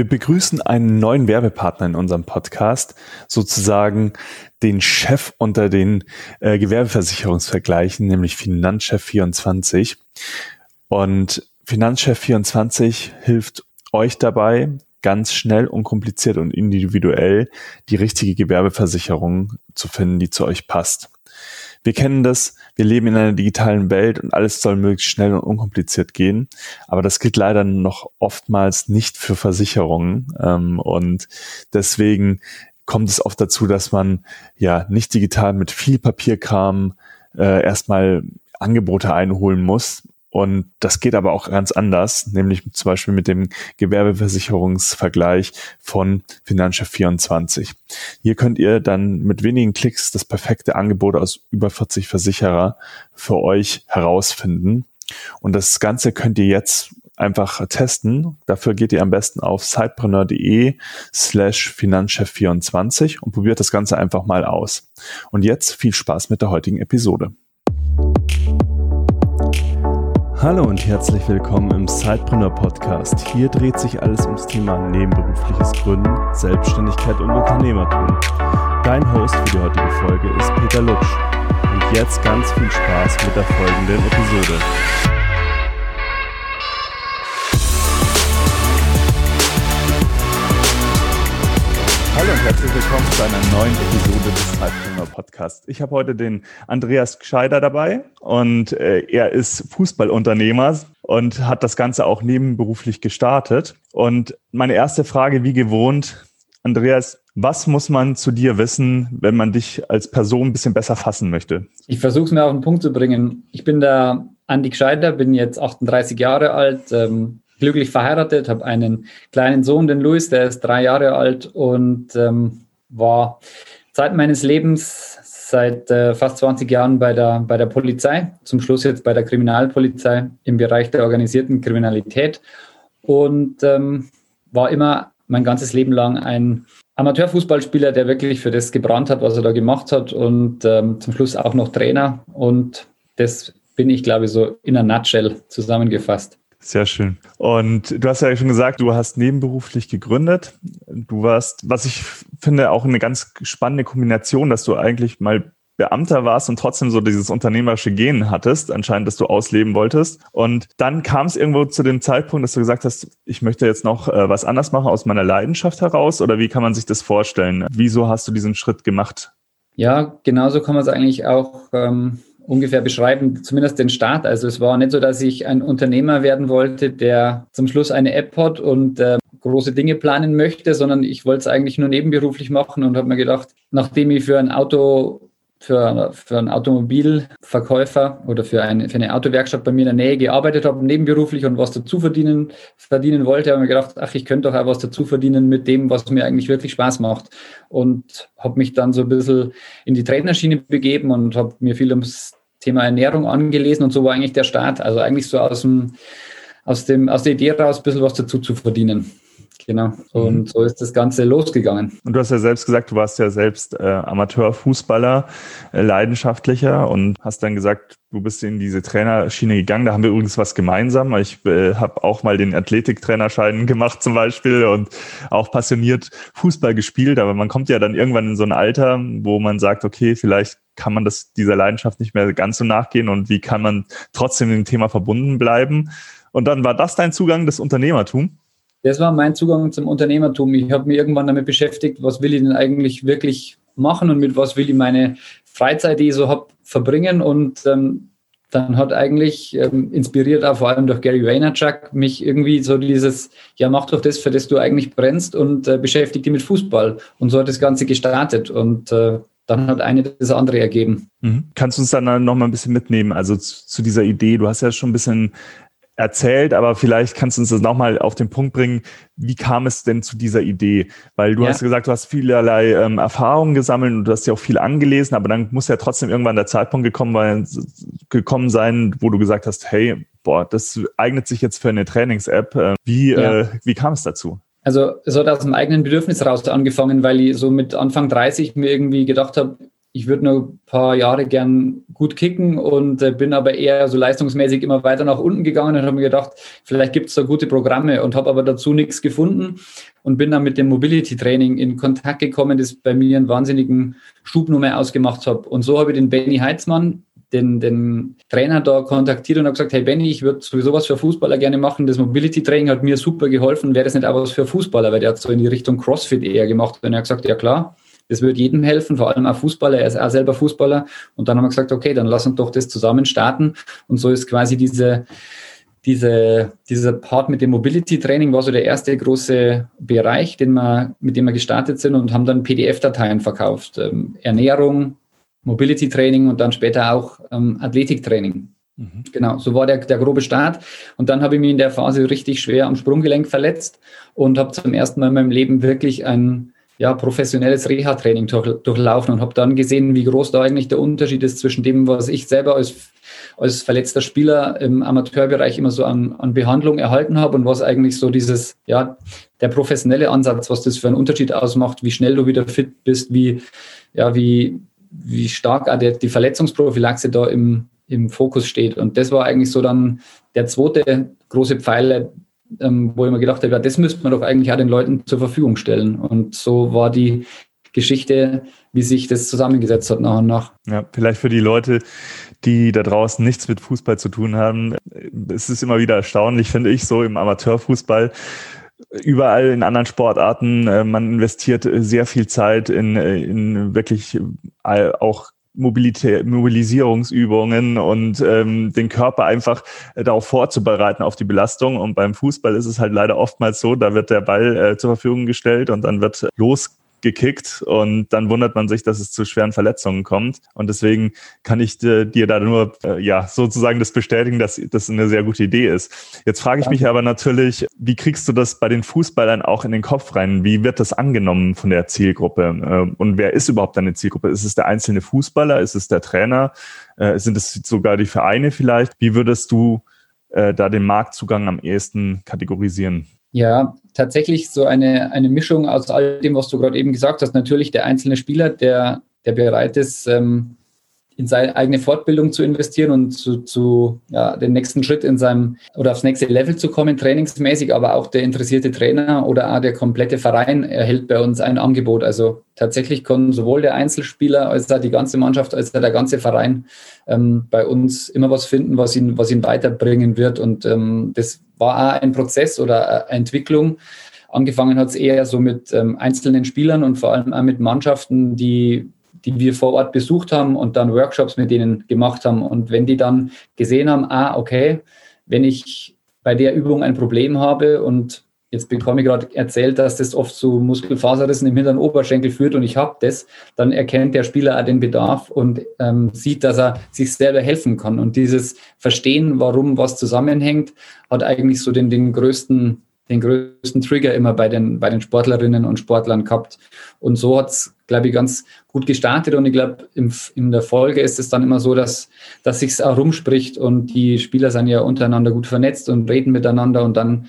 Wir begrüßen einen neuen Werbepartner in unserem Podcast, sozusagen den Chef unter den äh, Gewerbeversicherungsvergleichen, nämlich Finanzchef24. Und Finanzchef24 hilft euch dabei, ganz schnell, unkompliziert und individuell die richtige Gewerbeversicherung zu finden, die zu euch passt. Wir kennen das, wir leben in einer digitalen Welt und alles soll möglichst schnell und unkompliziert gehen. Aber das gilt leider noch oftmals nicht für Versicherungen. Ähm, und deswegen kommt es oft dazu, dass man ja nicht digital mit viel Papierkram äh, erstmal Angebote einholen muss, und das geht aber auch ganz anders, nämlich zum Beispiel mit dem Gewerbeversicherungsvergleich von Financial 24. Hier könnt ihr dann mit wenigen Klicks das perfekte Angebot aus über 40 Versicherer für euch herausfinden. Und das Ganze könnt ihr jetzt einfach testen. Dafür geht ihr am besten auf sidepreneur.de slash finanzchef24 und probiert das Ganze einfach mal aus. Und jetzt viel Spaß mit der heutigen Episode. Hallo und herzlich willkommen im Sidepreneur Podcast. Hier dreht sich alles ums Thema nebenberufliches Gründen, Selbstständigkeit und Unternehmertum. Dein Host für die heutige Folge ist Peter Lutsch. Und jetzt ganz viel Spaß mit der folgenden Episode. Hallo und herzlich willkommen zu einer neuen Episode des Zeitfinger Podcasts. Ich habe heute den Andreas Gscheider dabei und äh, er ist Fußballunternehmer und hat das Ganze auch nebenberuflich gestartet. Und meine erste Frage, wie gewohnt, Andreas, was muss man zu dir wissen, wenn man dich als Person ein bisschen besser fassen möchte? Ich versuche es mir auf den Punkt zu bringen. Ich bin der Andi Gscheider, bin jetzt 38 Jahre alt, ähm, glücklich verheiratet, habe einen kleinen Sohn, den Luis, der ist drei Jahre alt und ähm, war Zeit meines Lebens seit äh, fast 20 Jahren bei der, bei der Polizei, zum Schluss jetzt bei der Kriminalpolizei im Bereich der organisierten Kriminalität und ähm, war immer mein ganzes Leben lang ein Amateurfußballspieler, der wirklich für das gebrannt hat, was er da gemacht hat und ähm, zum Schluss auch noch Trainer und das bin ich, glaube ich, so in a nutshell zusammengefasst. Sehr schön. Und du hast ja schon gesagt, du hast nebenberuflich gegründet. Du warst, was ich finde, auch eine ganz spannende Kombination, dass du eigentlich mal Beamter warst und trotzdem so dieses unternehmerische Gen hattest, anscheinend, dass du ausleben wolltest. Und dann kam es irgendwo zu dem Zeitpunkt, dass du gesagt hast, ich möchte jetzt noch äh, was anders machen aus meiner Leidenschaft heraus. Oder wie kann man sich das vorstellen? Wieso hast du diesen Schritt gemacht? Ja, genauso kann man es eigentlich auch ähm, ungefähr beschreiben, zumindest den Start. Also es war nicht so, dass ich ein Unternehmer werden wollte, der zum Schluss eine App hat und äh, große Dinge planen möchte, sondern ich wollte es eigentlich nur nebenberuflich machen und habe mir gedacht, nachdem ich für ein Auto für, für einen Automobilverkäufer oder für eine, für eine Autowerkstatt bei mir in der Nähe gearbeitet habe, nebenberuflich und was dazu verdienen, verdienen wollte, habe mir gedacht, ach, ich könnte doch auch was dazu verdienen mit dem, was mir eigentlich wirklich Spaß macht. Und habe mich dann so ein bisschen in die Trainerschiene begeben und habe mir viel ums Thema Ernährung angelesen und so war eigentlich der Start. Also eigentlich so aus dem, aus dem, aus der Idee raus ein bisschen was dazu zu verdienen. Genau. Und mhm. so ist das Ganze losgegangen. Und du hast ja selbst gesagt, du warst ja selbst äh, Amateurfußballer, äh, leidenschaftlicher und hast dann gesagt, du bist in diese Trainerschiene gegangen. Da haben wir übrigens was gemeinsam. Ich äh, habe auch mal den Athletiktrainerschein gemacht zum Beispiel und auch passioniert Fußball gespielt. Aber man kommt ja dann irgendwann in so ein Alter, wo man sagt, okay, vielleicht kann man das dieser Leidenschaft nicht mehr ganz so nachgehen und wie kann man trotzdem dem Thema verbunden bleiben. Und dann war das dein Zugang des Unternehmertum? Das war mein Zugang zum Unternehmertum. Ich habe mich irgendwann damit beschäftigt, was will ich denn eigentlich wirklich machen und mit was will ich meine Freizeit, die ich so habe, verbringen. Und ähm, dann hat eigentlich ähm, inspiriert auch vor allem durch Gary Vaynerchuk mich irgendwie so dieses, ja, mach doch das, für das du eigentlich brennst und äh, beschäftige dich mit Fußball. Und so hat das Ganze gestartet. Und äh, dann hat eine das andere ergeben. Mhm. Kannst du uns dann noch mal ein bisschen mitnehmen, also zu, zu, dieser Idee? Du hast ja schon ein bisschen erzählt, aber vielleicht kannst du uns das nochmal auf den Punkt bringen. Wie kam es denn zu dieser Idee? Weil du ja. hast gesagt, du hast vielerlei ähm, Erfahrungen gesammelt und du hast ja auch viel angelesen, aber dann muss ja trotzdem irgendwann der Zeitpunkt gekommen, weil, gekommen sein, wo du gesagt hast, hey, boah, das eignet sich jetzt für eine Trainings-App. Äh, wie, ja. äh, wie kam es dazu? Also es hat aus dem eigenen Bedürfnis raus angefangen, weil ich so mit Anfang 30 mir irgendwie gedacht habe, ich würde noch ein paar Jahre gern gut kicken und äh, bin aber eher so leistungsmäßig immer weiter nach unten gegangen und habe mir gedacht, vielleicht gibt es da gute Programme und habe aber dazu nichts gefunden und bin dann mit dem Mobility Training in Kontakt gekommen, das bei mir einen wahnsinnigen Schubnummer ausgemacht hat. Und so habe ich den Benny Heitzmann, den, den Trainer da kontaktiert und habe gesagt, hey Benny, ich würde sowieso was für Fußballer gerne machen. Das Mobility Training hat mir super geholfen. Wäre das nicht auch was für Fußballer? Weil der hat so in die Richtung CrossFit eher gemacht. Und er hat gesagt, ja klar, das wird jedem helfen, vor allem auch Fußballer. Er ist auch selber Fußballer. Und dann haben wir gesagt, okay, dann lass uns doch das zusammen starten. Und so ist quasi diese, diese, dieser Part mit dem Mobility Training war so der erste große Bereich, den wir, mit dem wir gestartet sind und haben dann PDF-Dateien verkauft. Ähm, Ernährung, Mobility Training und dann später auch ähm, Athletiktraining. Mhm. Genau, so war der, der grobe Start. Und dann habe ich mich in der Phase richtig schwer am Sprunggelenk verletzt und habe zum ersten Mal in meinem Leben wirklich ein ja, professionelles Reha-Training durch, durchlaufen und habe dann gesehen, wie groß da eigentlich der Unterschied ist zwischen dem, was ich selber als, als verletzter Spieler im Amateurbereich immer so an, an Behandlung erhalten habe und was eigentlich so dieses, ja, der professionelle Ansatz, was das für einen Unterschied ausmacht, wie schnell du wieder fit bist, wie, ja, wie, wie stark die Verletzungsprophylaxe da im, im Fokus steht. Und das war eigentlich so dann der zweite große Pfeiler, ähm, wo ich mir gedacht habe, ja, das müsste man doch eigentlich auch den Leuten zur Verfügung stellen. Und so war die Geschichte, wie sich das zusammengesetzt hat nach und nach. Ja, vielleicht für die Leute, die da draußen nichts mit Fußball zu tun haben. Es ist immer wieder erstaunlich, finde ich, so im Amateurfußball. Überall in anderen Sportarten, äh, man investiert sehr viel Zeit in, äh, in wirklich auch Mobilitä Mobilisierungsübungen und ähm, den Körper einfach äh, darauf vorzubereiten auf die Belastung. Und beim Fußball ist es halt leider oftmals so, da wird der Ball äh, zur Verfügung gestellt und dann wird los gekickt und dann wundert man sich, dass es zu schweren Verletzungen kommt. Und deswegen kann ich dir, dir da nur äh, ja sozusagen das bestätigen, dass das eine sehr gute Idee ist. Jetzt frage ich mich aber natürlich, wie kriegst du das bei den Fußballern auch in den Kopf rein? Wie wird das angenommen von der Zielgruppe? Äh, und wer ist überhaupt deine Zielgruppe? Ist es der einzelne Fußballer? Ist es der Trainer? Äh, sind es sogar die Vereine vielleicht? Wie würdest du äh, da den Marktzugang am ehesten kategorisieren? Ja, tatsächlich so eine, eine Mischung aus all dem, was du gerade eben gesagt hast. Natürlich der einzelne Spieler, der, der bereit ist, ähm, in seine eigene Fortbildung zu investieren und zu, zu ja, den nächsten Schritt in seinem oder aufs nächste Level zu kommen, trainingsmäßig, aber auch der interessierte Trainer oder auch der komplette Verein erhält bei uns ein Angebot. Also tatsächlich kann sowohl der Einzelspieler als auch die ganze Mannschaft als auch der ganze Verein ähm, bei uns immer was finden, was ihn, was ihn weiterbringen wird. Und ähm, das war auch ein Prozess oder eine Entwicklung. Angefangen hat es eher so mit ähm, einzelnen Spielern und vor allem auch mit Mannschaften, die die wir vor Ort besucht haben und dann Workshops mit denen gemacht haben. Und wenn die dann gesehen haben, ah, okay, wenn ich bei der Übung ein Problem habe und jetzt bekomme ich gerade erzählt, dass das oft zu Muskelfaserrissen im hinteren Oberschenkel führt und ich habe das, dann erkennt der Spieler auch den Bedarf und ähm, sieht, dass er sich selber helfen kann. Und dieses Verstehen, warum was zusammenhängt, hat eigentlich so den, den größten den größten Trigger immer bei den, bei den Sportlerinnen und Sportlern gehabt. Und so hat es, glaube ich, ganz gut gestartet. Und ich glaube, in der Folge ist es dann immer so, dass, dass sich auch rumspricht und die Spieler sind ja untereinander gut vernetzt und reden miteinander und dann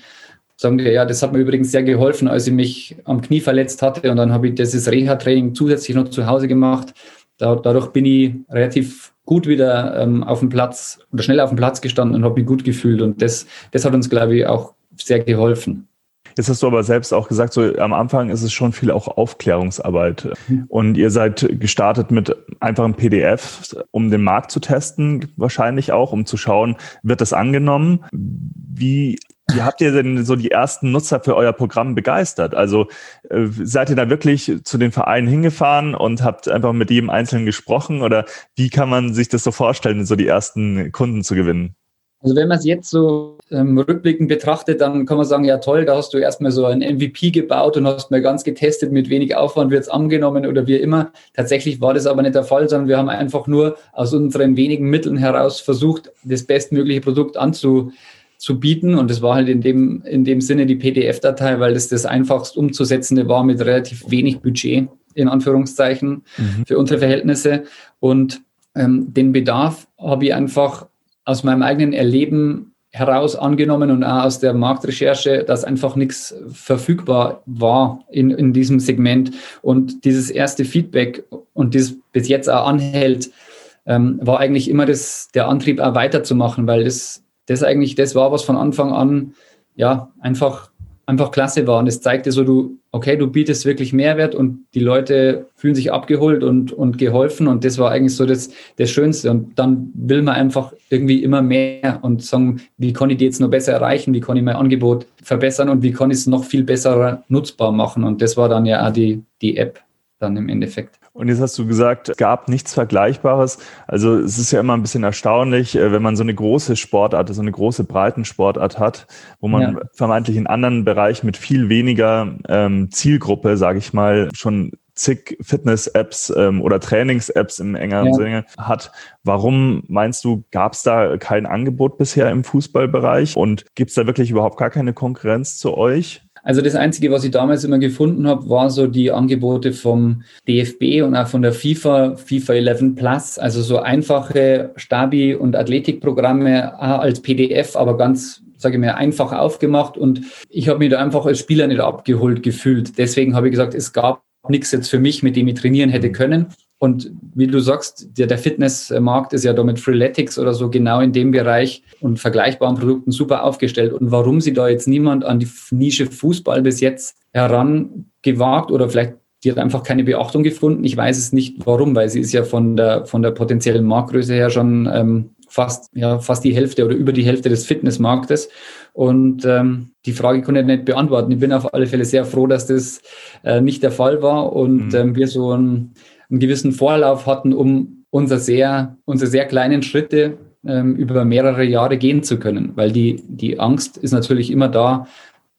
sagen die, ja, das hat mir übrigens sehr geholfen, als ich mich am Knie verletzt hatte und dann habe ich dieses Reha-Training zusätzlich noch zu Hause gemacht. Da, dadurch bin ich relativ gut wieder ähm, auf dem Platz oder schnell auf dem Platz gestanden und habe mich gut gefühlt und das, das hat uns, glaube ich, auch sehr geholfen. Jetzt hast du aber selbst auch gesagt, so am Anfang ist es schon viel auch Aufklärungsarbeit. Und ihr seid gestartet mit einfachen PDF, um den Markt zu testen, wahrscheinlich auch, um zu schauen, wird das angenommen? Wie, wie habt ihr denn so die ersten Nutzer für euer Programm begeistert? Also äh, seid ihr da wirklich zu den Vereinen hingefahren und habt einfach mit jedem Einzelnen gesprochen? Oder wie kann man sich das so vorstellen, so die ersten Kunden zu gewinnen? Also wenn man es jetzt so ähm, rückblickend betrachtet, dann kann man sagen, ja toll, da hast du erstmal so ein MVP gebaut und hast mal ganz getestet, mit wenig Aufwand wird es angenommen oder wie immer. Tatsächlich war das aber nicht der Fall, sondern wir haben einfach nur aus unseren wenigen Mitteln heraus versucht, das bestmögliche Produkt anzubieten. Und das war halt in dem, in dem Sinne die PDF-Datei, weil das das einfachst umzusetzende war mit relativ wenig Budget, in Anführungszeichen, mhm. für unsere Verhältnisse. Und ähm, den Bedarf habe ich einfach aus meinem eigenen Erleben heraus angenommen und auch aus der Marktrecherche, dass einfach nichts verfügbar war in, in diesem Segment. Und dieses erste Feedback und das bis jetzt auch anhält, ähm, war eigentlich immer das, der Antrieb, auch weiterzumachen, weil das, das eigentlich das war, was von Anfang an ja einfach einfach klasse war. Und es zeigte so, du, okay, du bietest wirklich Mehrwert und die Leute fühlen sich abgeholt und, und geholfen. Und das war eigentlich so das, das Schönste. Und dann will man einfach irgendwie immer mehr und sagen, wie kann ich die jetzt noch besser erreichen? Wie kann ich mein Angebot verbessern? Und wie kann ich es noch viel besser nutzbar machen? Und das war dann ja auch die, die App dann im Endeffekt. Und jetzt hast du gesagt, es gab nichts Vergleichbares. Also es ist ja immer ein bisschen erstaunlich, äh, wenn man so eine große Sportart, so eine große Breitensportart hat, wo man ja. vermeintlich in anderen Bereichen mit viel weniger ähm, Zielgruppe, sage ich mal, schon zig Fitness-Apps ähm, oder Trainings-Apps im engeren ja. Sinne hat. Warum meinst du, gab es da kein Angebot bisher im Fußballbereich und gibt es da wirklich überhaupt gar keine Konkurrenz zu euch? Also das Einzige, was ich damals immer gefunden habe, war so die Angebote vom DFB und auch von der FIFA, FIFA 11 Plus, also so einfache Stabi- und Athletikprogramme als PDF, aber ganz sage ich mir, einfach aufgemacht und ich habe mich da einfach als Spieler nicht abgeholt gefühlt. Deswegen habe ich gesagt, es gab nichts jetzt für mich, mit dem ich trainieren hätte können. Und wie du sagst, der, der Fitnessmarkt ist ja da mit Freeletics oder so genau in dem Bereich und vergleichbaren Produkten super aufgestellt. Und warum sie da jetzt niemand an die Nische Fußball bis jetzt herangewagt oder vielleicht die hat einfach keine Beachtung gefunden. Ich weiß es nicht warum, weil sie ist ja von der, von der potenziellen Marktgröße her schon ähm, fast, ja, fast die Hälfte oder über die Hälfte des Fitnessmarktes. Und ähm, die Frage konnte ich nicht beantworten. Ich bin auf alle Fälle sehr froh, dass das äh, nicht der Fall war und mhm. ähm, wir so ein einen gewissen Vorlauf hatten, um unser sehr, unsere sehr kleinen Schritte ähm, über mehrere Jahre gehen zu können. Weil die, die Angst ist natürlich immer da,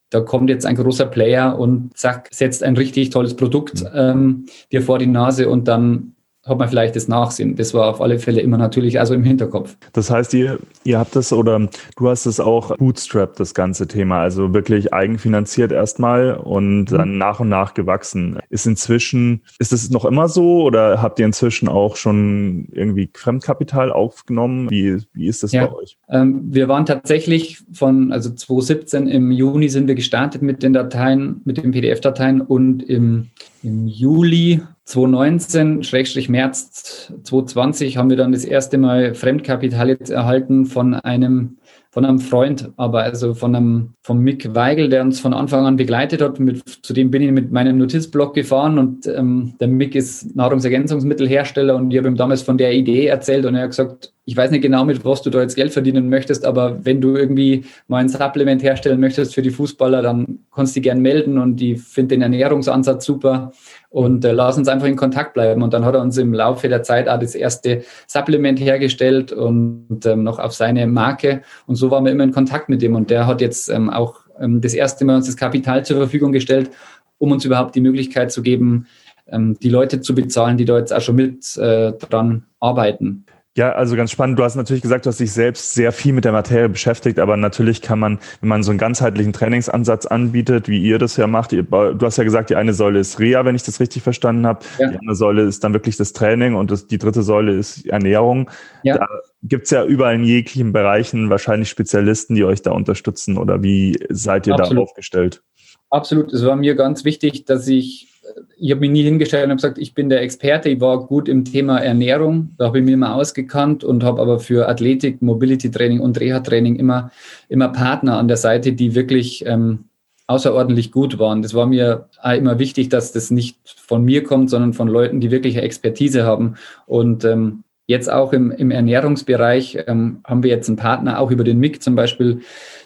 da kommt jetzt ein großer Player und zack, setzt ein richtig tolles Produkt ähm, dir vor die Nase und dann hat man vielleicht das Nachsehen. Das war auf alle Fälle immer natürlich also im Hinterkopf. Das heißt, ihr, ihr habt das oder du hast es auch bootstrapped, das ganze Thema, also wirklich eigenfinanziert erstmal und dann mhm. nach und nach gewachsen. Ist inzwischen, ist es noch immer so oder habt ihr inzwischen auch schon irgendwie Fremdkapital aufgenommen? Wie, wie ist das ja. bei euch? Ähm, wir waren tatsächlich von, also 2017 im Juni sind wir gestartet mit den Dateien, mit den PDF-Dateien und im, im Juli 2019-März 2020 haben wir dann das erste Mal Fremdkapital jetzt erhalten von einem von einem Freund, aber also von einem, vom Mick Weigel, der uns von Anfang an begleitet hat. Mit, zu dem bin ich mit meinem Notizblock gefahren und ähm, der Mick ist Nahrungsergänzungsmittelhersteller und ich habe ihm damals von der Idee erzählt und er hat gesagt, ich weiß nicht genau, mit was du da jetzt Geld verdienen möchtest, aber wenn du irgendwie mal ein Supplement herstellen möchtest für die Fußballer, dann kannst du dich gern melden und ich finde den Ernährungsansatz super und äh, lass uns einfach in Kontakt bleiben. Und dann hat er uns im Laufe der Zeit auch das erste Supplement hergestellt und ähm, noch auf seine Marke. Und so waren wir immer in Kontakt mit ihm. Und der hat jetzt ähm, auch ähm, das erste Mal uns das Kapital zur Verfügung gestellt, um uns überhaupt die Möglichkeit zu geben, ähm, die Leute zu bezahlen, die da jetzt auch schon mit äh, dran arbeiten. Ja, also ganz spannend. Du hast natürlich gesagt, du hast dich selbst sehr viel mit der Materie beschäftigt, aber natürlich kann man, wenn man so einen ganzheitlichen Trainingsansatz anbietet, wie ihr das ja macht, ihr, du hast ja gesagt, die eine Säule ist Reha, wenn ich das richtig verstanden habe. Ja. Die andere Säule ist dann wirklich das Training und das, die dritte Säule ist Ernährung. Ja. Da gibt's ja überall in jeglichen Bereichen wahrscheinlich Spezialisten, die euch da unterstützen oder wie seid ihr Absolut. da aufgestellt? Absolut. Es war mir ganz wichtig, dass ich ich habe mich nie hingestellt und habe gesagt, ich bin der Experte, ich war gut im Thema Ernährung, da habe ich mich immer ausgekannt und habe aber für Athletik, Mobility Training und Reha-Training immer, immer Partner an der Seite, die wirklich ähm, außerordentlich gut waren. Das war mir immer wichtig, dass das nicht von mir kommt, sondern von Leuten, die wirklich Expertise haben. Und ähm, jetzt auch im, im Ernährungsbereich ähm, haben wir jetzt einen Partner, auch über den MIG zum Beispiel,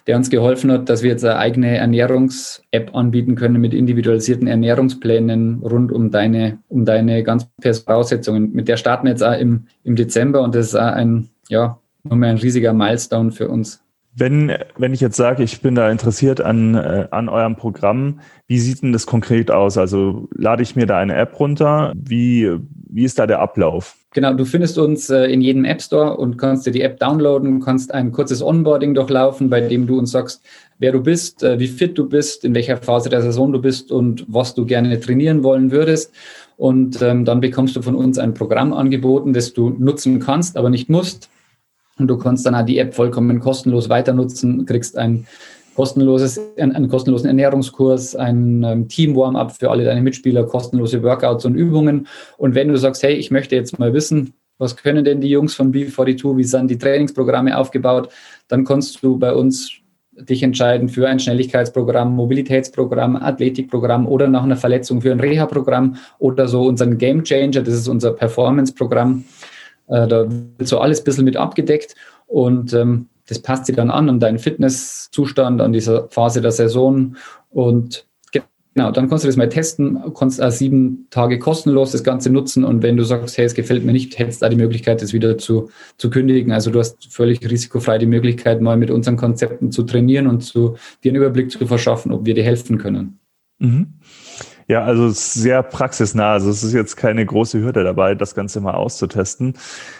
der uns geholfen hat, dass wir jetzt eine eigene Ernährungs-App anbieten können mit individualisierten Ernährungsplänen rund um deine, um deine ganzen Voraussetzungen. Mit der starten wir jetzt auch im, im Dezember und das ist auch ein, ja, nochmal ein riesiger Milestone für uns. Wenn, wenn ich jetzt sage, ich bin da interessiert an, äh, an eurem Programm, wie sieht denn das konkret aus? Also lade ich mir da eine App runter? Wie, wie ist da der Ablauf? Genau, du findest uns äh, in jedem App Store und kannst dir die App downloaden, kannst ein kurzes Onboarding durchlaufen, bei dem du uns sagst, wer du bist, äh, wie fit du bist, in welcher Phase der Saison du bist und was du gerne trainieren wollen würdest. Und ähm, dann bekommst du von uns ein Programm angeboten, das du nutzen kannst, aber nicht musst Und du kannst dann auch die App vollkommen kostenlos weiter nutzen, kriegst ein kostenloses, einen, kostenlosen Ernährungskurs, ein ähm, Team-Warm-up für alle deine Mitspieler, kostenlose Workouts und Übungen. Und wenn du sagst, hey, ich möchte jetzt mal wissen, was können denn die Jungs von B42, wie sind die Trainingsprogramme aufgebaut, dann kannst du bei uns dich entscheiden für ein Schnelligkeitsprogramm, Mobilitätsprogramm, Athletikprogramm oder nach einer Verletzung für ein Reha-Programm oder so unseren Game Changer, das ist unser Performance-Programm. Äh, da wird so alles ein bisschen mit abgedeckt und ähm, das passt sich dann an, an deinen Fitnesszustand, an dieser Phase der Saison. Und genau, dann kannst du das mal testen, kannst auch sieben Tage kostenlos das Ganze nutzen. Und wenn du sagst, hey, es gefällt mir nicht, hättest du auch die Möglichkeit, das wieder zu, zu kündigen. Also du hast völlig risikofrei die Möglichkeit, mal mit unseren Konzepten zu trainieren und zu, dir einen Überblick zu verschaffen, ob wir dir helfen können. Mhm. Ja, also sehr praxisnah. Also es ist jetzt keine große Hürde dabei, das Ganze mal auszutesten.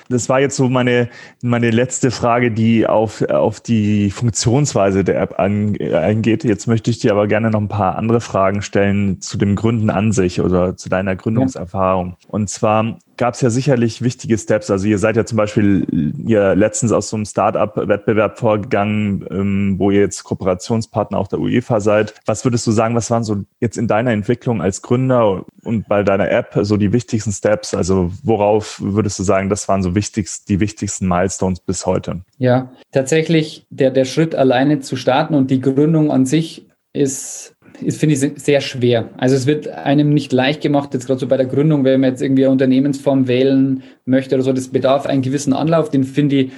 Das war jetzt so meine, meine letzte Frage, die auf, auf die Funktionsweise der App an, eingeht. Jetzt möchte ich dir aber gerne noch ein paar andere Fragen stellen zu dem Gründen an sich oder zu deiner Gründungserfahrung. Ja. Und zwar, gab es ja sicherlich wichtige Steps. Also ihr seid ja zum Beispiel ihr letztens aus so einem Startup-Wettbewerb vorgegangen, ähm, wo ihr jetzt Kooperationspartner auch der UEFA seid. Was würdest du sagen, was waren so jetzt in deiner Entwicklung als Gründer und bei deiner App so die wichtigsten Steps? Also worauf würdest du sagen, das waren so wichtigst, die wichtigsten Milestones bis heute? Ja, tatsächlich der, der Schritt alleine zu starten und die Gründung an sich ist ist, finde ich, sehr schwer. Also es wird einem nicht leicht gemacht, jetzt gerade so bei der Gründung, wenn man jetzt irgendwie eine Unternehmensform wählen möchte oder so, das bedarf einen gewissen Anlauf, den finde ich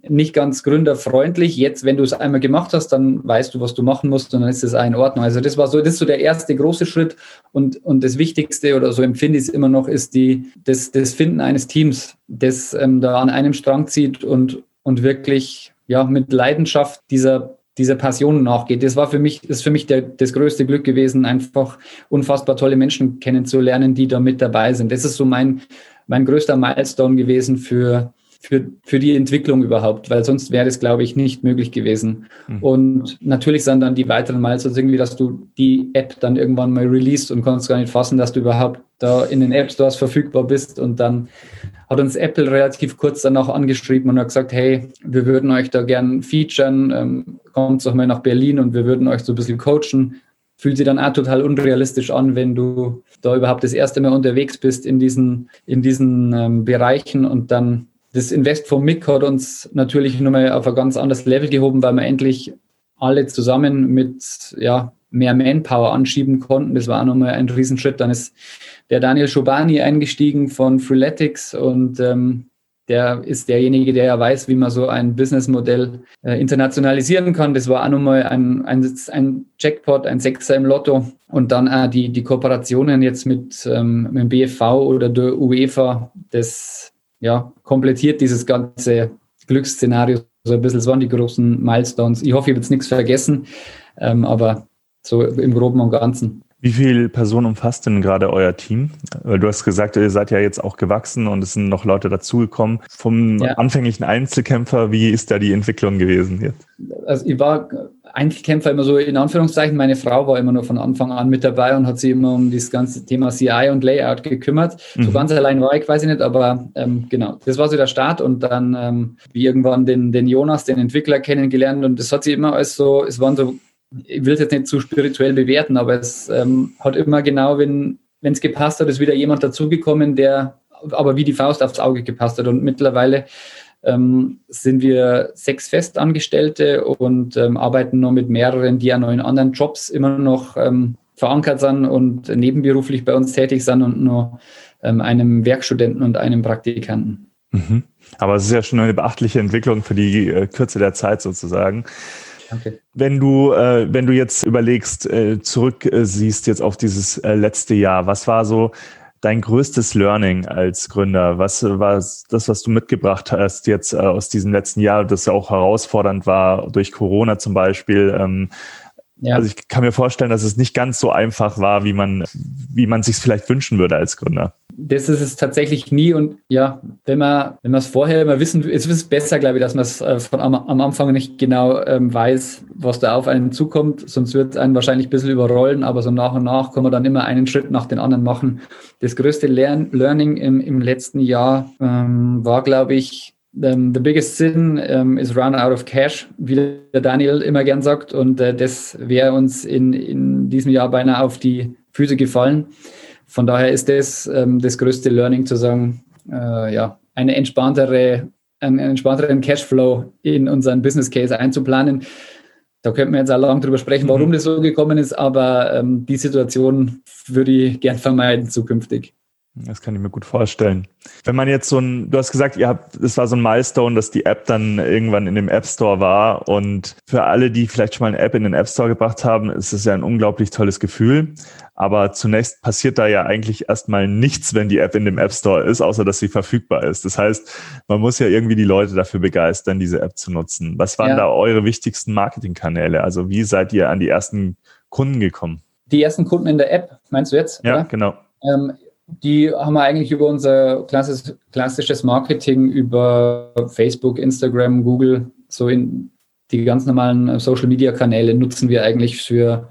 nicht ganz gründerfreundlich. Jetzt, wenn du es einmal gemacht hast, dann weißt du, was du machen musst und dann ist es in Ordnung. Also das war so, das ist so der erste große Schritt und, und das Wichtigste oder so empfinde ich es immer noch, ist die, das, das Finden eines Teams, das ähm, da an einem Strang zieht und, und wirklich ja, mit Leidenschaft dieser dieser Passion nachgeht. Das war für mich, ist für mich der, das größte Glück gewesen, einfach unfassbar tolle Menschen kennenzulernen, die da mit dabei sind. Das ist so mein, mein größter Milestone gewesen für, für, für die Entwicklung überhaupt, weil sonst wäre das, glaube ich, nicht möglich gewesen. Mhm. Und natürlich sind dann die weiteren Milestones irgendwie, dass du die App dann irgendwann mal released und kannst gar nicht fassen, dass du überhaupt da in den App Stores verfügbar bist und dann hat uns Apple relativ kurz danach angeschrieben und hat gesagt, hey, wir würden euch da gern featuren, ähm, kommt doch mal nach Berlin und wir würden euch so ein bisschen coachen. Fühlt sich dann auch total unrealistisch an, wenn du da überhaupt das erste Mal unterwegs bist in diesen, in diesen ähm, Bereichen und dann das Invest vom MIC hat uns natürlich nochmal auf ein ganz anderes Level gehoben, weil wir endlich alle zusammen mit ja, mehr Manpower anschieben konnten. Das war auch nochmal ein Riesenschritt. Dann ist der Daniel Schobani eingestiegen von Freeletics und ähm, der ist derjenige, der ja weiß, wie man so ein Businessmodell äh, internationalisieren kann. Das war auch nochmal ein, ein, ein Jackpot, ein Sechser im Lotto. Und dann auch die, die Kooperationen jetzt mit, ähm, mit dem BFV oder der UEFA, das ja, komplettiert dieses ganze Glücksszenario so ein bisschen. Das waren die großen Milestones. Ich hoffe, ich habe jetzt nichts vergessen, ähm, aber so im Groben und Ganzen. Wie viele Personen umfasst denn gerade euer Team? Du hast gesagt, ihr seid ja jetzt auch gewachsen und es sind noch Leute dazugekommen. Vom ja. anfänglichen Einzelkämpfer, wie ist da die Entwicklung gewesen jetzt? Also ich war Einzelkämpfer immer so in Anführungszeichen. Meine Frau war immer nur von Anfang an mit dabei und hat sich immer um das ganze Thema CI und Layout gekümmert. Mhm. So ganz allein war ich quasi nicht, aber ähm, genau, das war so der Start und dann ähm, wie irgendwann den, den Jonas, den Entwickler kennengelernt und das hat sich immer als so, es waren so ich will es jetzt nicht zu spirituell bewerten, aber es ähm, hat immer genau, wenn es gepasst hat, ist wieder jemand dazugekommen, der aber wie die Faust aufs Auge gepasst hat. Und mittlerweile ähm, sind wir sechs Festangestellte und ähm, arbeiten noch mit mehreren, die ja noch in anderen Jobs immer noch ähm, verankert sind und nebenberuflich bei uns tätig sind und nur ähm, einem Werkstudenten und einem Praktikanten. Mhm. Aber es ist ja schon eine beachtliche Entwicklung für die äh, Kürze der Zeit sozusagen. Danke. Wenn du, äh, wenn du jetzt überlegst, äh, zurück äh, jetzt auf dieses äh, letzte Jahr, was war so dein größtes Learning als Gründer? Was war das, was du mitgebracht hast jetzt äh, aus diesem letzten Jahr, das ja auch herausfordernd war durch Corona zum Beispiel? Ähm, ja. Also ich kann mir vorstellen, dass es nicht ganz so einfach war, wie man, wie man sich vielleicht wünschen würde als Gründer das ist es tatsächlich nie. Und ja, wenn man, wenn man es vorher immer wissen will, ist es besser, glaube ich, dass man es äh, von am, am, Anfang nicht genau ähm, weiß, was da auf einen zukommt. Sonst wird es einen wahrscheinlich ein bisschen überrollen, aber so nach und nach kann man dann immer einen Schritt nach den anderen machen. Das größte Lern Learning im, im letzten Jahr ähm, war, glaube ich, um, ähm, the biggest sin um, is run out of cash, wie der Daniel immer gern sagt. Und uh, das wäre uns in, in diesem Jahr beinahe auf die Füße gefallen. Von daher ist das ähm, das größte Learning zu sagen, uh, ja, eine entspanntere, einen entspannteren Cashflow in unseren Business Case einzuplanen. Da könnten wir jetzt auch lange drüber sprechen, warum mhm. das so gekommen ist, aber ähm, die Situation würde ich gern vermeiden zukünftig. Das kann ich mir gut vorstellen. Wenn man jetzt so ein, du hast gesagt, ihr habt, es war so ein Milestone, dass die App dann irgendwann in dem App Store war. Und für alle, die vielleicht schon mal eine App in den App Store gebracht haben, ist es ja ein unglaublich tolles Gefühl. Aber zunächst passiert da ja eigentlich erstmal nichts, wenn die App in dem App Store ist, außer dass sie verfügbar ist. Das heißt, man muss ja irgendwie die Leute dafür begeistern, diese App zu nutzen. Was waren ja. da eure wichtigsten Marketingkanäle? Also wie seid ihr an die ersten Kunden gekommen? Die ersten Kunden in der App, meinst du jetzt? Ja, oder? genau. Ähm, die haben wir eigentlich über unser klassisches Marketing über Facebook, Instagram, Google, so in die ganz normalen Social Media Kanäle nutzen wir eigentlich für,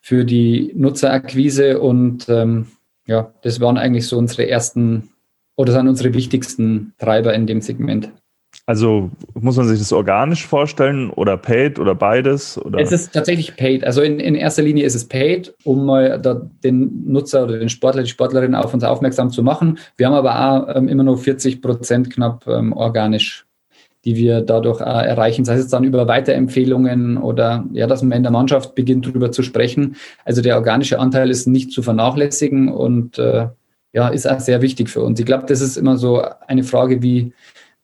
für die Nutzerakquise und ähm, ja, das waren eigentlich so unsere ersten oder sind unsere wichtigsten Treiber in dem Segment. Also muss man sich das organisch vorstellen oder paid oder beides? Oder? Es ist tatsächlich paid. Also in, in erster Linie ist es paid, um mal den Nutzer oder den Sportler, die Sportlerin auf uns aufmerksam zu machen. Wir haben aber auch ähm, immer nur 40 Prozent knapp ähm, organisch, die wir dadurch äh, erreichen. Das heißt jetzt dann über Weiterempfehlungen oder ja, dass man in der Mannschaft beginnt, darüber zu sprechen. Also der organische Anteil ist nicht zu vernachlässigen und äh, ja, ist auch sehr wichtig für uns. Ich glaube, das ist immer so eine Frage, wie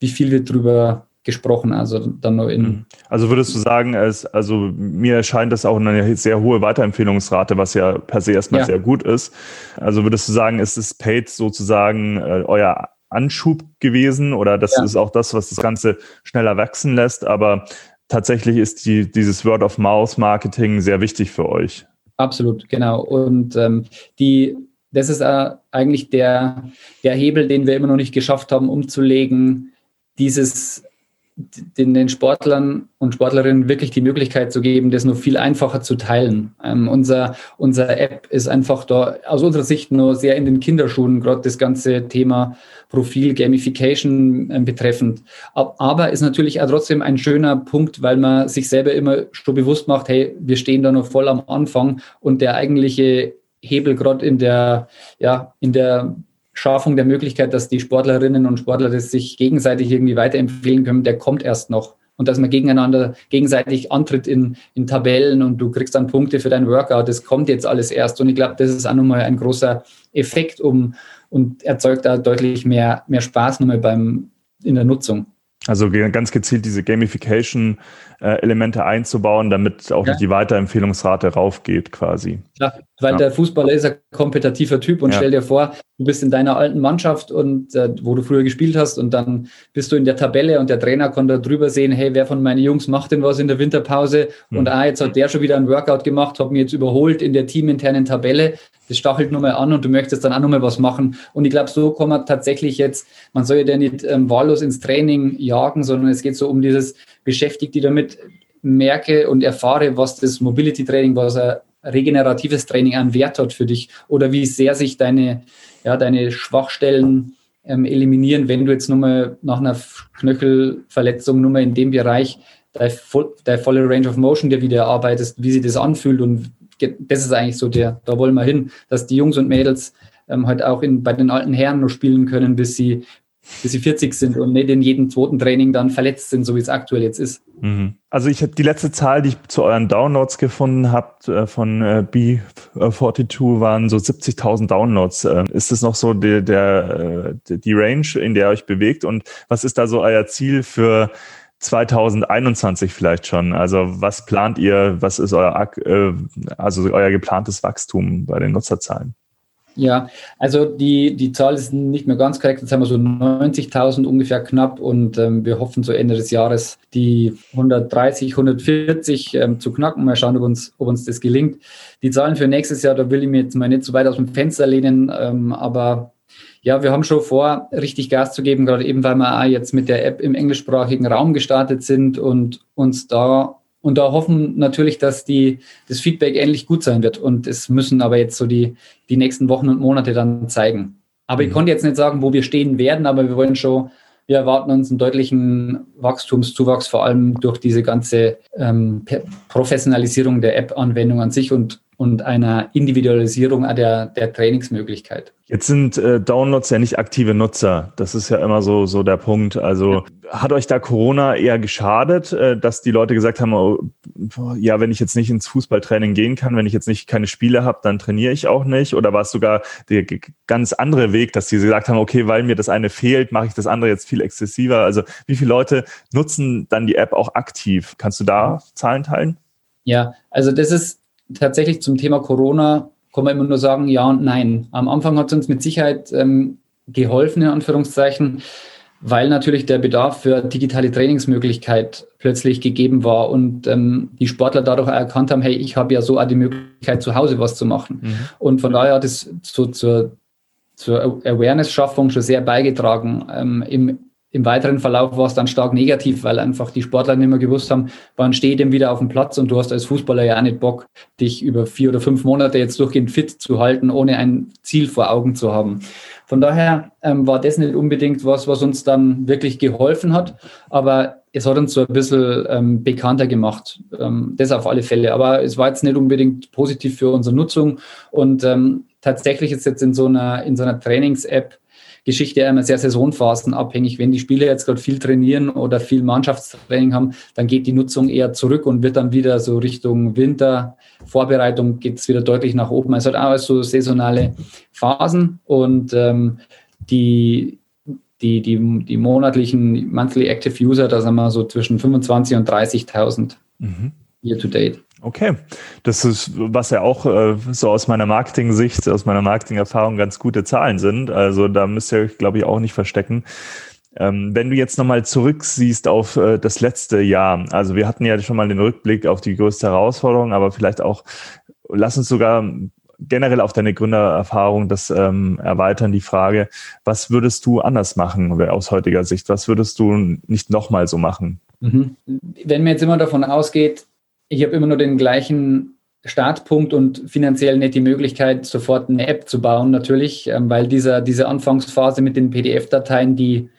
wie viel wird darüber gesprochen, also dann nur in. Mhm. Also würdest du sagen, es, also mir erscheint das auch eine sehr hohe Weiterempfehlungsrate, was ja per se erstmal ja. sehr gut ist. Also würdest du sagen, ist es Paid sozusagen äh, euer Anschub gewesen oder das ja. ist auch das, was das Ganze schneller wachsen lässt, aber tatsächlich ist die, dieses Word-of-Mouth-Marketing sehr wichtig für euch. Absolut, genau. Und ähm, die, das ist äh, eigentlich der, der Hebel, den wir immer noch nicht geschafft haben, umzulegen, dieses den, den Sportlern und Sportlerinnen wirklich die Möglichkeit zu geben, das nur viel einfacher zu teilen. Ähm, unser, unser App ist einfach da aus unserer Sicht nur sehr in den Kinderschuhen, gerade das ganze Thema Profil, Gamification äh, betreffend. Aber ist natürlich auch trotzdem ein schöner Punkt, weil man sich selber immer schon bewusst macht, hey, wir stehen da noch voll am Anfang und der eigentliche Hebel gerade in der, ja, in der Schaffung der Möglichkeit, dass die Sportlerinnen und Sportler das sich gegenseitig irgendwie weiterempfehlen können, der kommt erst noch. Und dass man gegeneinander gegenseitig antritt in, in Tabellen und du kriegst dann Punkte für dein Workout, das kommt jetzt alles erst. Und ich glaube, das ist auch nochmal ein großer Effekt um, und erzeugt da deutlich mehr, mehr Spaß nochmal beim, in der Nutzung. Also ganz gezielt diese Gamification-Elemente einzubauen, damit auch ja. die Weiterempfehlungsrate raufgeht quasi. Ja, weil ja. der Fußballer ist ein kompetitiver Typ und ja. stell dir vor, du bist in deiner alten Mannschaft und äh, wo du früher gespielt hast und dann bist du in der Tabelle und der Trainer kann da drüber sehen, hey, wer von meinen Jungs macht denn was in der Winterpause mhm. und ah, jetzt hat der schon wieder ein Workout gemacht, hat mich jetzt überholt in der teaminternen Tabelle das stachelt nochmal an und du möchtest dann auch nochmal was machen. Und ich glaube, so kann man tatsächlich jetzt, man soll ja nicht ähm, wahllos ins Training jagen, sondern es geht so um dieses beschäftigt die damit, merke und erfahre, was das Mobility Training, was ein regeneratives Training an Wert hat für dich oder wie sehr sich deine, ja, deine Schwachstellen ähm, eliminieren, wenn du jetzt nochmal nach einer Knöchelverletzung nochmal in dem Bereich deine volle Range of Motion dir wieder erarbeitest, wie sich das anfühlt und das ist eigentlich so der, da wollen wir hin, dass die Jungs und Mädels ähm, halt auch in, bei den alten Herren noch spielen können, bis sie, bis sie 40 sind und nicht in jedem zweiten Training dann verletzt sind, so wie es aktuell jetzt ist. Mhm. Also ich habe die letzte Zahl, die ich zu euren Downloads gefunden habe äh, von äh, B42 waren so 70.000 Downloads. Äh, ist das noch so die, der, äh, die Range, in der ihr euch bewegt? Und was ist da so euer Ziel für 2021 vielleicht schon? Also was plant ihr? Was ist euer, äh, also euer geplantes Wachstum bei den Nutzerzahlen? Ja, also die, die Zahl ist nicht mehr ganz korrekt. Jetzt haben wir so 90.000 ungefähr knapp und ähm, wir hoffen zu Ende des Jahres die 130, 140 ähm, zu knacken. Mal schauen, ob uns, ob uns das gelingt. Die Zahlen für nächstes Jahr, da will ich mir jetzt mal nicht so weit aus dem Fenster lehnen, ähm, aber ja, wir haben schon vor, richtig Gas zu geben, gerade eben, weil wir auch jetzt mit der App im englischsprachigen Raum gestartet sind und uns da und da hoffen natürlich, dass die, das Feedback ähnlich gut sein wird. Und es müssen aber jetzt so die, die nächsten Wochen und Monate dann zeigen. Aber mhm. ich konnte jetzt nicht sagen, wo wir stehen werden, aber wir wollen schon wir erwarten uns einen deutlichen Wachstumszuwachs, vor allem durch diese ganze ähm, Professionalisierung der App-Anwendung an sich und und einer Individualisierung der, der Trainingsmöglichkeit. Jetzt sind äh, Downloads ja nicht aktive Nutzer. Das ist ja immer so, so der Punkt. Also hat euch da Corona eher geschadet, äh, dass die Leute gesagt haben, oh, ja, wenn ich jetzt nicht ins Fußballtraining gehen kann, wenn ich jetzt nicht keine Spiele habe, dann trainiere ich auch nicht? Oder war es sogar der ganz andere Weg, dass die gesagt haben, okay, weil mir das eine fehlt, mache ich das andere jetzt viel exzessiver? Also wie viele Leute nutzen dann die App auch aktiv? Kannst du da Zahlen teilen? Ja, also das ist tatsächlich zum Thema Corona kann man immer nur sagen, ja und nein. Am Anfang hat es uns mit Sicherheit ähm, geholfen, in Anführungszeichen, weil natürlich der Bedarf für digitale Trainingsmöglichkeit plötzlich gegeben war und ähm, die Sportler dadurch erkannt haben, hey, ich habe ja so auch die Möglichkeit, zu Hause was zu machen. Mhm. Und von daher hat es so zur, zur Awareness-Schaffung schon sehr beigetragen. Ähm, Im im weiteren Verlauf war es dann stark negativ, weil einfach die Sportler nicht mehr gewusst haben, wann steht denn wieder auf dem Platz und du hast als Fußballer ja auch nicht Bock, dich über vier oder fünf Monate jetzt durchgehend fit zu halten, ohne ein Ziel vor Augen zu haben. Von daher ähm, war das nicht unbedingt was, was uns dann wirklich geholfen hat, aber es hat uns so ein bisschen ähm, bekannter gemacht. Ähm, das auf alle Fälle. Aber es war jetzt nicht unbedingt positiv für unsere Nutzung und ähm, tatsächlich ist jetzt in so einer, in so einer Trainings-App Geschichte immer sehr saisonphasenabhängig. Wenn die Spieler jetzt gerade viel trainieren oder viel Mannschaftstraining haben, dann geht die Nutzung eher zurück und wird dann wieder so Richtung Wintervorbereitung geht es wieder deutlich nach oben. Es hat auch so saisonale Phasen und ähm, die die, die, die monatlichen Monthly Active User, da sind wir so zwischen 25 und 30.000 mhm. year to date. Okay, das ist, was ja auch äh, so aus meiner Marketing-Sicht, aus meiner Marketing-Erfahrung ganz gute Zahlen sind. Also da müsst ihr euch, glaube ich, auch nicht verstecken. Ähm, wenn du jetzt nochmal zurücksiehst auf äh, das letzte Jahr, also wir hatten ja schon mal den Rückblick auf die größte Herausforderung, aber vielleicht auch, lass uns sogar generell auf deine Gründererfahrung das ähm, erweitern, die Frage, was würdest du anders machen aus heutiger Sicht? Was würdest du nicht nochmal so machen? Mhm. Wenn man jetzt immer davon ausgeht, ich habe immer nur den gleichen Startpunkt und finanziell nicht die Möglichkeit, sofort eine App zu bauen, natürlich, ähm, weil dieser, diese Anfangsphase mit den PDF-Dateien, die,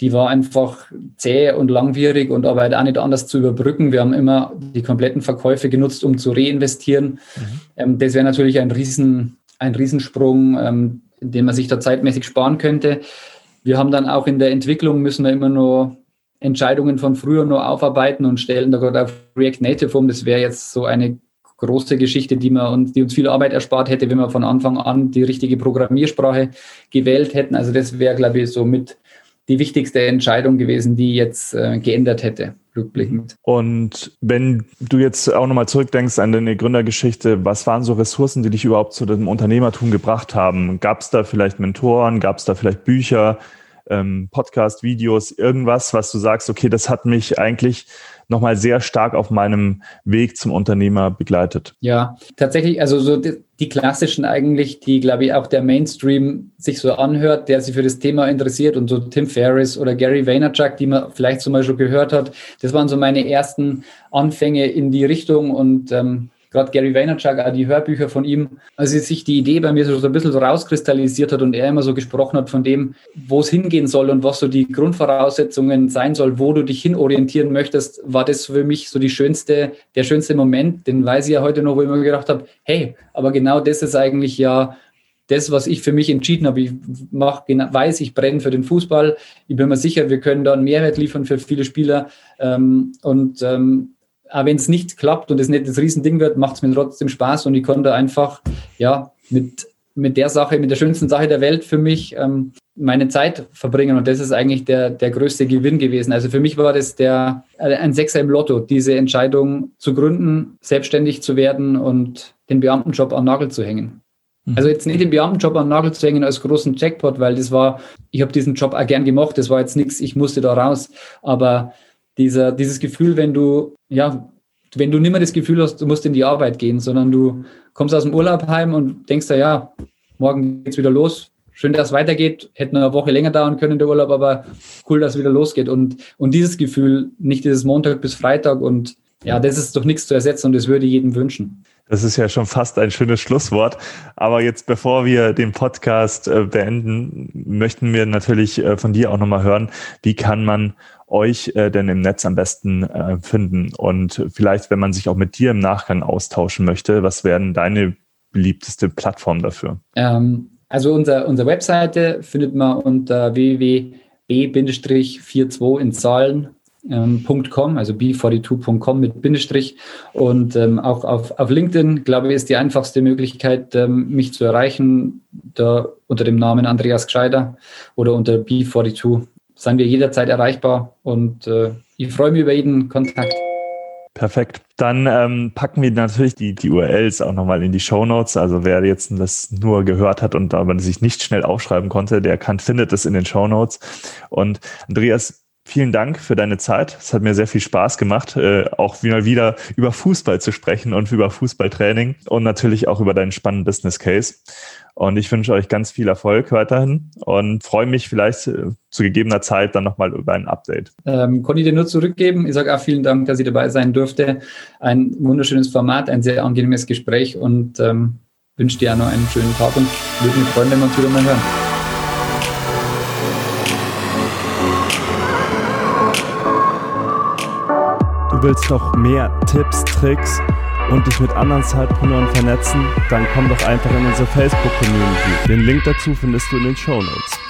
die war einfach zäh und langwierig und aber halt auch nicht anders zu überbrücken. Wir haben immer die kompletten Verkäufe genutzt, um zu reinvestieren. Mhm. Ähm, das wäre natürlich ein, Riesen, ein Riesensprung, ähm, den man sich da zeitmäßig sparen könnte. Wir haben dann auch in der Entwicklung müssen wir immer nur Entscheidungen von früher nur aufarbeiten und stellen da gerade auf React Native um. Das wäre jetzt so eine große Geschichte, die, wir uns, die uns viel Arbeit erspart hätte, wenn wir von Anfang an die richtige Programmiersprache gewählt hätten. Also das wäre, glaube ich, so mit die wichtigste Entscheidung gewesen, die jetzt äh, geändert hätte, rückblickend. Und wenn du jetzt auch nochmal zurückdenkst an deine Gründergeschichte, was waren so Ressourcen, die dich überhaupt zu dem Unternehmertum gebracht haben? Gab es da vielleicht Mentoren? Gab es da vielleicht Bücher? Ähm, Podcast, Videos, irgendwas, was du sagst, okay, das hat mich eigentlich nochmal sehr stark auf meinem Weg zum Unternehmer begleitet? Ja, tatsächlich, also so die, die klassischen eigentlich, die, glaube ich, auch der Mainstream sich so anhört, der sich für das Thema interessiert und so Tim Ferriss oder Gary Vaynerchuk, die man vielleicht mal schon gehört hat, das waren so meine ersten Anfänge in die Richtung und ähm, gerade Gary Vaynerchuk, auch die Hörbücher von ihm, als sich die Idee bei mir so, ein bisschen so rauskristallisiert hat und er immer so gesprochen hat von dem, wo es hingehen soll und was so die Grundvoraussetzungen sein soll, wo du dich hinorientieren möchtest, war das für mich so die schönste, der schönste Moment, den weiß ich ja heute noch, wo ich mir gedacht habe, hey, aber genau das ist eigentlich ja das, was ich für mich entschieden habe. Ich mach, weiß, ich brenne für den Fußball. Ich bin mir sicher, wir können da einen Mehrwert liefern für viele Spieler. Ähm, und ähm, aber wenn es nicht klappt und es nicht das Riesending wird, macht es mir trotzdem Spaß und ich konnte einfach ja mit, mit der Sache, mit der schönsten Sache der Welt für mich ähm, meine Zeit verbringen und das ist eigentlich der, der größte Gewinn gewesen. Also für mich war das der, äh, ein Sechser im Lotto, diese Entscheidung zu gründen, selbstständig zu werden und den Beamtenjob am Nagel zu hängen. Mhm. Also jetzt nicht den Beamtenjob am Nagel zu hängen als großen Jackpot, weil das war, ich habe diesen Job auch gern gemacht, das war jetzt nichts, ich musste da raus, aber dieser, dieses Gefühl, wenn du, ja, wenn du nicht mehr das Gefühl hast, du musst in die Arbeit gehen, sondern du kommst aus dem Urlaub heim und denkst da, ja, morgen geht's wieder los. Schön, dass es weitergeht. Hätte eine Woche länger dauern können, der Urlaub, aber cool, dass es wieder losgeht. Und, und dieses Gefühl, nicht dieses Montag bis Freitag und ja, das ist doch nichts zu ersetzen und das würde jedem wünschen. Das ist ja schon fast ein schönes Schlusswort. Aber jetzt, bevor wir den Podcast äh, beenden, möchten wir natürlich äh, von dir auch nochmal hören, wie kann man euch äh, denn im Netz am besten finden? Und vielleicht, wenn man sich auch mit dir im Nachgang austauschen möchte, was wären deine beliebteste Plattform dafür? Ähm, also unser, unsere Webseite findet man unter www.b-42 in Zahlen ähm, .com, also b42.com mit Bindestrich. Und ähm, auch auf, auf LinkedIn, glaube ich, ist die einfachste Möglichkeit, ähm, mich zu erreichen, da unter dem Namen Andreas Gscheider oder unter b42 sind wir jederzeit erreichbar und äh, ich freue mich über jeden Kontakt. Perfekt. Dann ähm, packen wir natürlich die, die URLs auch nochmal in die Show Notes. Also wer jetzt das nur gehört hat und aber sich nicht schnell aufschreiben konnte, der kann, findet es in den Show Notes. Und Andreas, vielen Dank für deine Zeit. Es hat mir sehr viel Spaß gemacht, äh, auch wieder, wieder über Fußball zu sprechen und über Fußballtraining und natürlich auch über deinen spannenden Business Case. Und ich wünsche euch ganz viel Erfolg weiterhin und freue mich vielleicht äh, zu gegebener Zeit dann nochmal über ein Update. Ähm, konnte ich dir nur zurückgeben. Ich sage auch vielen Dank, dass ich dabei sein durfte. Ein wunderschönes Format, ein sehr angenehmes Gespräch und ähm, wünsche dir auch noch einen schönen Tag und würde mich freuen, wenn wir uns wieder mal hören. Du willst noch mehr Tipps, Tricks und dich mit anderen Zeitpreneuren vernetzen, dann komm doch einfach in unsere Facebook-Community. Den Link dazu findest du in den Show Notes.